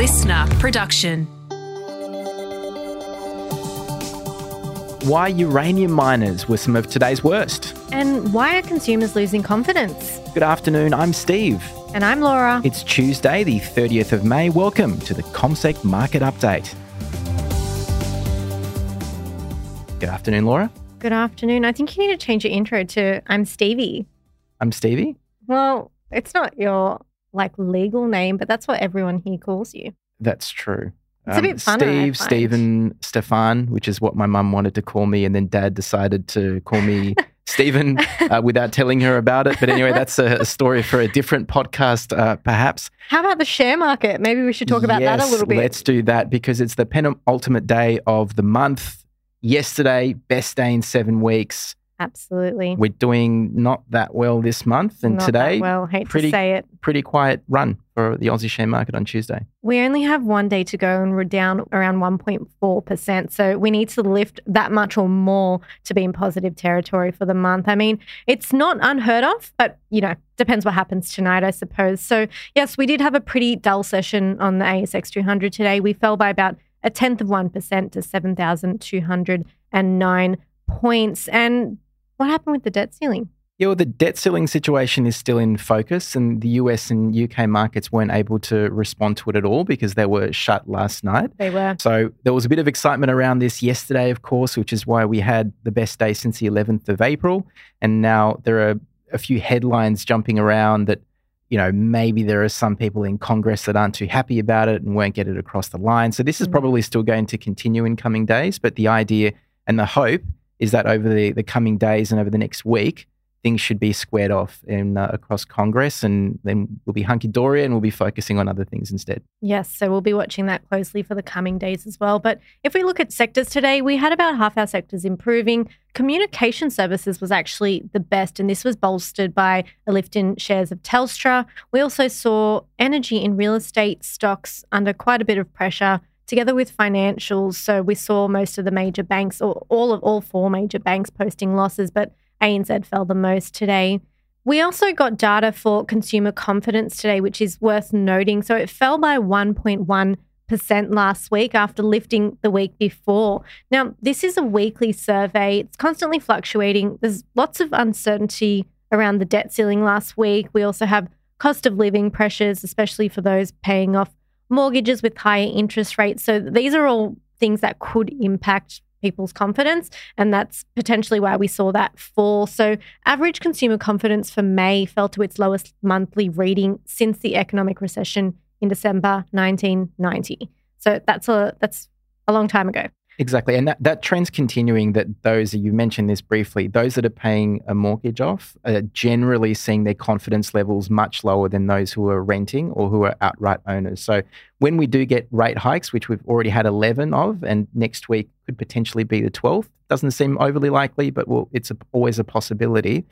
listener production. Why uranium miners were some of today's worst. And why are consumers losing confidence? Good afternoon, I'm Steve. And I'm Laura. It's Tuesday, the 30th of May. Welcome to the CommSec Market Update. Good afternoon, Laura. Good afternoon. I think you need to change your intro to I'm Stevie. I'm Stevie. Well, it's not your like legal name, but that's what everyone here calls you. That's true. It's a bit funner, Steve. Stephen, Stefan, which is what my mum wanted to call me, and then Dad decided to call me Stephen uh, without telling her about it. But anyway, that's a, a story for a different podcast, uh, perhaps. How about the share market? Maybe we should talk about that a little bit. Let's do that because it's the penultimate day of the month. Yesterday, best day in seven weeks. Absolutely. We're doing not that well this month, and Not today, that well, hate pretty- to say it. pretty quiet run for the Aussie share market on Tuesday. We only have one day to go and we're down around 1.4%. So we need to lift that much or more to be in positive territory for the month. I mean, it's not unheard of, but you know, depends what happens tonight, I suppose. So, yes, we did have a pretty dull session on the ASX 200 today. We fell by about a tenth of 1% to 7,209 points. And what happened with the debt ceiling? Yeah, well, the debt ceiling situation is still in focus, and the US and UK markets weren't able to respond to it at all because they were shut last night. They were. So there was a bit of excitement around this yesterday, of course, which is why we had the best day since the 11th of April. And now there are a few headlines jumping around that, you know, maybe there are some people in Congress that aren't too happy about it and won't get it across the line. So this is Mm. probably still going to continue in coming days. But the idea and the hope is that over the, the coming days and over the next week, things should be squared off in uh, across Congress, and then we'll be hunky dory and we'll be focusing on other things instead. Yes, so we'll be watching that closely for the coming days as well. But if we look at sectors today, we had about half our sectors improving. Communication services was actually the best, and this was bolstered by a lift in shares of Telstra. We also saw energy and real estate stocks under quite a bit of pressure. Together with financials, so we saw most of the major banks, or all of all four major banks, posting losses, but ANZ fell the most today. We also got data for consumer confidence today, which is worth noting. So it fell by 1.1% last week after lifting the week before. Now, this is a weekly survey, it's constantly fluctuating. There's lots of uncertainty around the debt ceiling last week. We also have cost of living pressures, especially for those paying off mortgages with higher interest rates. So these are all things that could impact people's confidence. And that's potentially why we saw that fall. So, average consumer confidence for May fell to its lowest monthly reading since the economic recession in December 1990. So, that's a, that's a long time ago. Exactly. And that, that trend's continuing that those, you mentioned this briefly, those that are paying a mortgage off are generally seeing their confidence levels much lower than those who are renting or who are outright owners. So when we do get rate hikes, which we've already had 11 of, and next week could potentially be the 12th, doesn't seem overly likely, but well, it's a, always a possibility.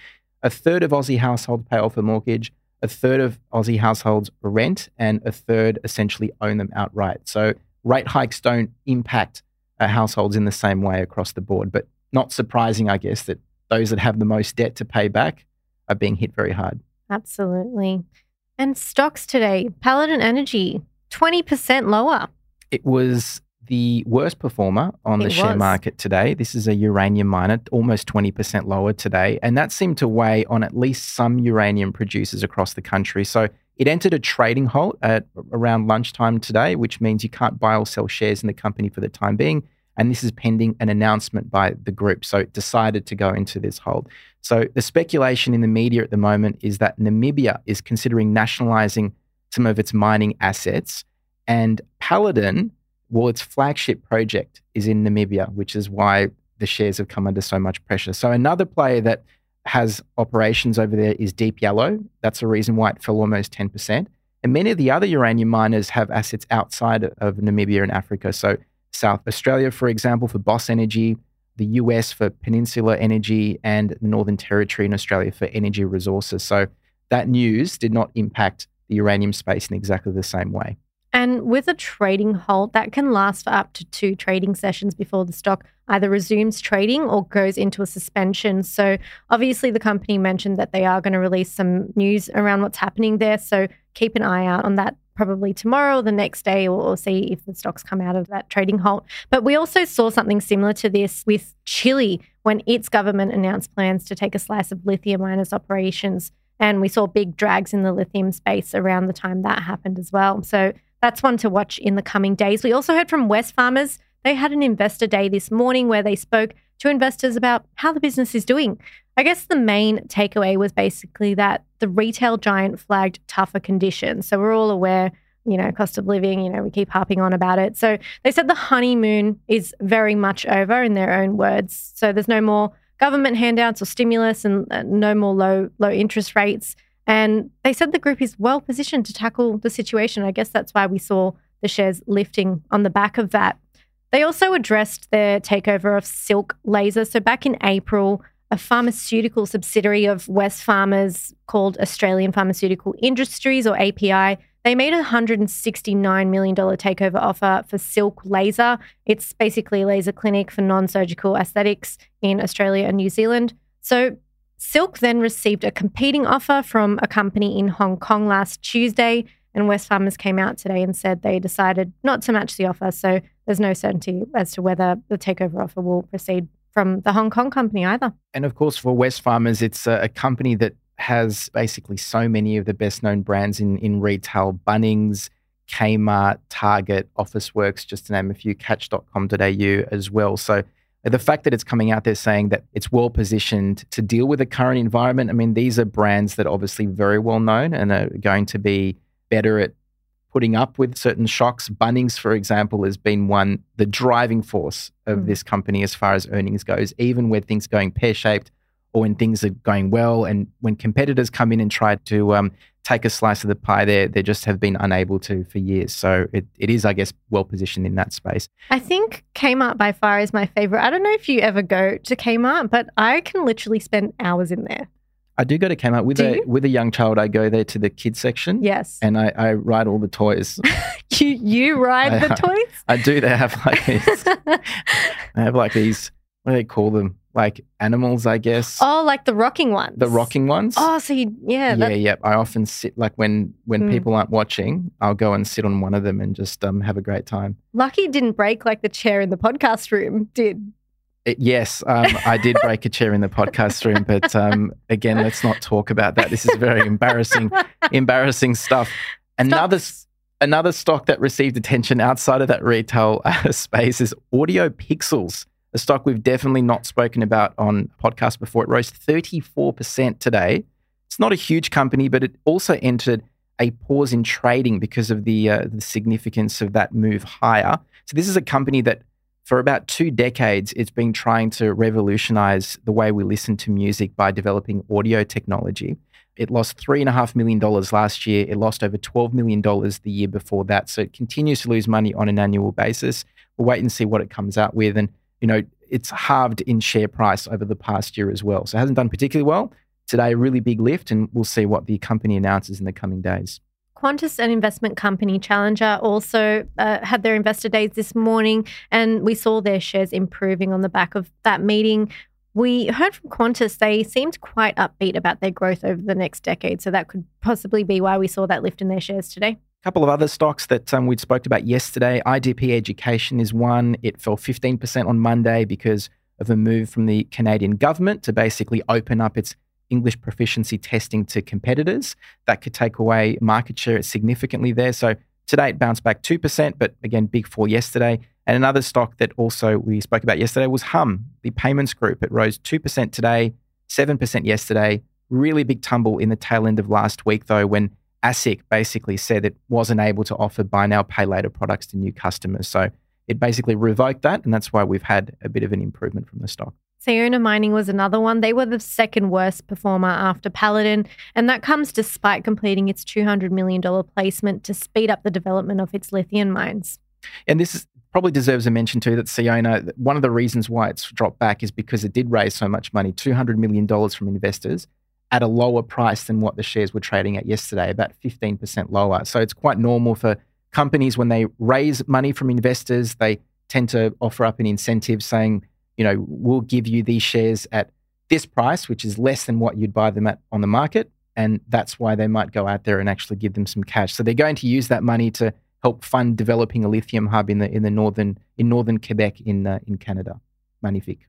A third of Aussie households pay off a mortgage, a third of Aussie households rent, and a third essentially own them outright. So rate hikes don't impact Uh, households in the same way across the board. But not surprising, I guess, that those that have the most debt to pay back are being hit very hard. Absolutely. And stocks today, Paladin Energy, 20% lower. It was the worst performer on the share was. market today. This is a uranium miner, almost 20% lower today. And that seemed to weigh on at least some uranium producers across the country. So it entered a trading halt at around lunchtime today, which means you can't buy or sell shares in the company for the time being. And this is pending an announcement by the group. So it decided to go into this hold. So the speculation in the media at the moment is that Namibia is considering nationalizing some of its mining assets. And Paladin, well, its flagship project is in Namibia, which is why the shares have come under so much pressure. So another player that has operations over there is Deep Yellow. That's the reason why it fell almost 10%. And many of the other uranium miners have assets outside of Namibia and Africa. So South Australia, for example, for Boss Energy, the US for Peninsula Energy, and the Northern Territory in Australia for energy resources. So that news did not impact the uranium space in exactly the same way. And with a trading halt, that can last for up to two trading sessions before the stock either resumes trading or goes into a suspension. So, obviously, the company mentioned that they are going to release some news around what's happening there. So, keep an eye out on that probably tomorrow or the next day, or, or see if the stocks come out of that trading halt. But we also saw something similar to this with Chile when its government announced plans to take a slice of lithium miners' operations. And we saw big drags in the lithium space around the time that happened as well. So that's one to watch in the coming days. We also heard from Wesfarmers. They had an investor day this morning where they spoke to investors about how the business is doing. I guess the main takeaway was basically that the retail giant flagged tougher conditions. So we're all aware, you know, cost of living, you know, we keep harping on about it. So they said the honeymoon is very much over in their own words. So there's no more government handouts or stimulus and uh, no more low low interest rates. And they said the group is well positioned to tackle the situation. I guess that's why we saw the shares lifting on the back of that. They also addressed their takeover of Silk Laser. So back in April, a pharmaceutical subsidiary of Wesfarmers called Australian Pharmaceutical Industries or API. They made a $169 million takeover offer for Silk Laser. It's basically a laser clinic for non surgical aesthetics in Australia and New Zealand. So Silk then received a competing offer from a company in Hong Kong last Tuesday. And Wesfarmers came out today and said they decided not to match the offer. So there's no certainty as to whether the takeover offer will proceed from the Hong Kong company either. And of course, for Wesfarmers, it's a, a company that has basically so many of the best known brands in, in retail Bunnings, Kmart, Target, Officeworks, just to name a few, catch.com.au as well. So the fact that it's coming out there saying that it's well positioned to deal with the current environment, I mean, these are brands that are obviously very well known and are going to be better at putting up with certain shocks. Bunnings, for example, has been one, the driving force of mm. this company as far as earnings goes, even when things are going pear shaped or when things are going well. And when competitors come in and try to um, take a slice of the pie, they they just have been unable to for years. So it, it is, I guess, well positioned in that space. I think Kmart by far is my favorite. I don't know if you ever go to Kmart, but I can literally spend hours in there. I do go to Kmart with a with a young child. I go there to the kids section. Yes, and I, I ride all the toys. you you ride I, the toys? I, I, do. They have like these. they have like these. What do they call them? Like animals, I guess. Oh, like the rocking ones. The rocking ones. Oh, so you, yeah, yeah, yeah. I often sit like when when mm. people aren't watching, I'll go and sit on one of them and just um have a great time. Lucky didn't break like the chair in the podcast room did. It, yes, um, I did break a chair in the podcast room, but um, again, let's not talk about that. This is very embarrassing, embarrassing stuff. Another another stock that received attention outside of that retail uh, space is Audio Pixels, a stock we've definitely not spoken about on podcast before. It rose thirty four percent today. It's not a huge company, but it also entered a pause in trading because of the uh, the significance of that move higher. So this is a company that for about two decades, it's been trying to revolutionize the way we listen to music by developing audio technology. It lost $3.5 million last year. It lost over $12 million the year before that. So it continues to lose money on an annual basis. We'll wait and see what it comes out with. And, you know, it's halved in share price over the past year as well. So it hasn't done particularly well. Today, a really big lift, and we'll see what the company announces in the coming days. Qantas, an investment company challenger, also uh, had their investor days this morning, and we saw their shares improving on the back of that meeting. We heard from Qantas, they seemed quite upbeat about their growth over the next decade. So that could possibly be why we saw that lift in their shares today. A couple of other stocks that um, we spoke about yesterday. IDP Education is one. It fell 15% on Monday because of a move from the Canadian government to basically open up its English proficiency testing to competitors. That could take away market share significantly there. So today it bounced back 2%, but again, big fall yesterday. And another stock that also we spoke about yesterday was Humm, the payments group. It rose 2% today, 7% yesterday. Really big tumble in the tail end of last week, though, when ASIC basically said it wasn't able to offer buy now, pay later products to new customers. So it basically revoked that. And that's why we've had a bit of an improvement from the stock. Sayona Mining was another one. They were the second worst performer after Paladin, and that comes despite completing its $200 million placement to speed up the development of its lithium mines. And this is, probably deserves a mention too that Sayona, one of the reasons why it's dropped back is because it did raise so much money $200 million from investors at a lower price than what the shares were trading at yesterday, about 15% lower. So it's quite normal for companies when they raise money from investors, they tend to offer up an incentive saying, you know, we'll give you these shares at this price, which is less than what you'd buy them at on the market. and that's why they might go out there and actually give them some cash. So they're going to use that money to help fund developing a lithium hub in the in the northern in northern Quebec in uh, in Canada. Magnifique.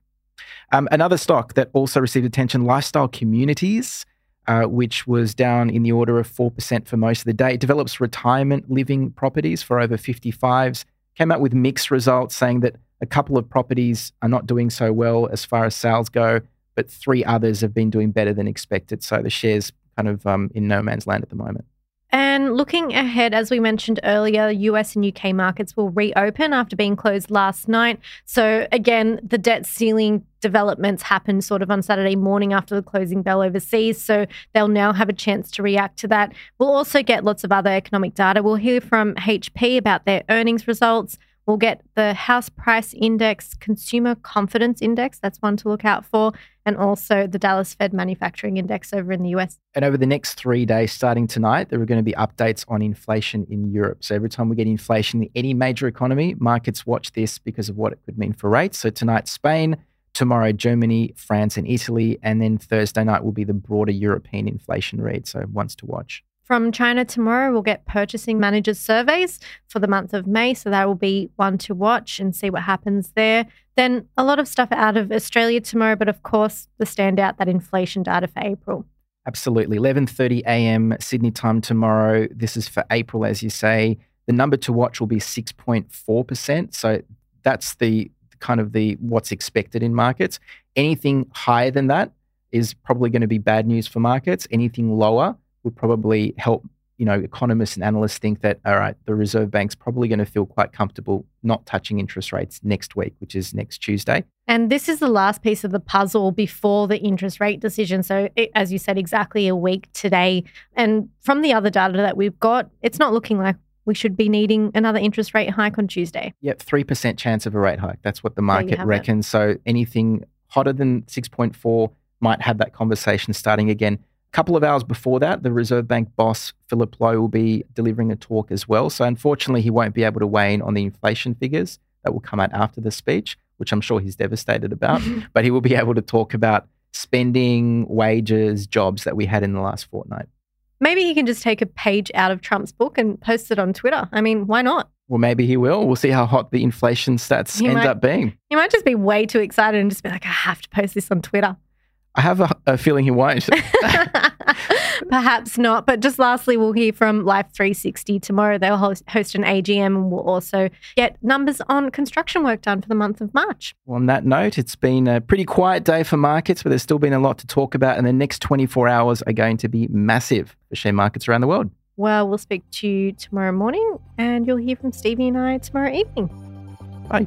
Um, another stock that also received attention: Lifestyle Communities. Uh, which was down in the order of 4% for most of the day. It develops retirement living properties for over 55s. Came out with mixed results, saying that a couple of properties are not doing so well as far as sales go, but three others have been doing better than expected. So the shares kind of um, in no man's land at the moment. And looking ahead, as we mentioned earlier, US and UK markets will reopen after being closed last night. So, again, the debt ceiling developments happened sort of on Saturday morning after the closing bell overseas. So, they'll now have a chance to react to that. We'll also get lots of other economic data. We'll hear from HP about their earnings results. We'll get the house price index, consumer confidence index, that's one to look out for, and also the Dallas Fed manufacturing index over in the US. And over the next three days, starting tonight, there are going to be updates on inflation in Europe. So every time we get inflation in any major economy, markets watch this because of what it could mean for rates. So tonight, Spain. Tomorrow, Germany, France, and Italy. And then Thursday night will be the broader European inflation read. So, ones to watch. From China tomorrow, we'll get purchasing managers surveys for the month of May. So that will be one to watch and see what happens there. Then a lot of stuff out of Australia tomorrow, but of course, the standout that inflation data for April. Absolutely. 11:30 a.m. Sydney time tomorrow. This is for April as you say. The number to watch will be 6.4%. So that's the kind of the what's expected in markets. Anything higher than that is probably going to be bad news for markets. Anything lower would probably help you know economists and analysts think that all right the reserve bank's probably going to feel quite comfortable not touching interest rates next week which is next tuesday. And this is the last piece of the puzzle before the interest rate decision. So it, as you said exactly a week today. And from the other data that we've got it's not looking like we should be needing another interest rate hike on tuesday. Yep 3% chance of a rate hike. That's what the market reckons it. so anything hotter than 6.4 might have that conversation starting again couple of hours before that, the Reserve Bank boss, Philip Lowe, will be delivering a talk as well. So, unfortunately, he won't be able to weigh in on the inflation figures that will come out after the speech, which I'm sure he's devastated about. but he will be able to talk about spending, wages, jobs that we had in the last fortnight. Maybe he can just take a page out of Trump's book and post it on Twitter. I mean, why not? Well, maybe he will. We'll see how hot the inflation stats he end might, up being. He might just be way too excited and just be like, I have to post this on Twitter. I have a, a feeling he won't. Perhaps not. But just lastly, we'll hear from Life 360 tomorrow. They'll host, host an AGM and we'll also get numbers on construction work done for the month of March. Well, on that note, it's been a pretty quiet day for markets, but there's still been a lot to talk about. And the next 24 hours are going to be massive for share markets around the world. Well, we'll speak to you tomorrow morning and you'll hear from Stevie and I tomorrow evening. Bye.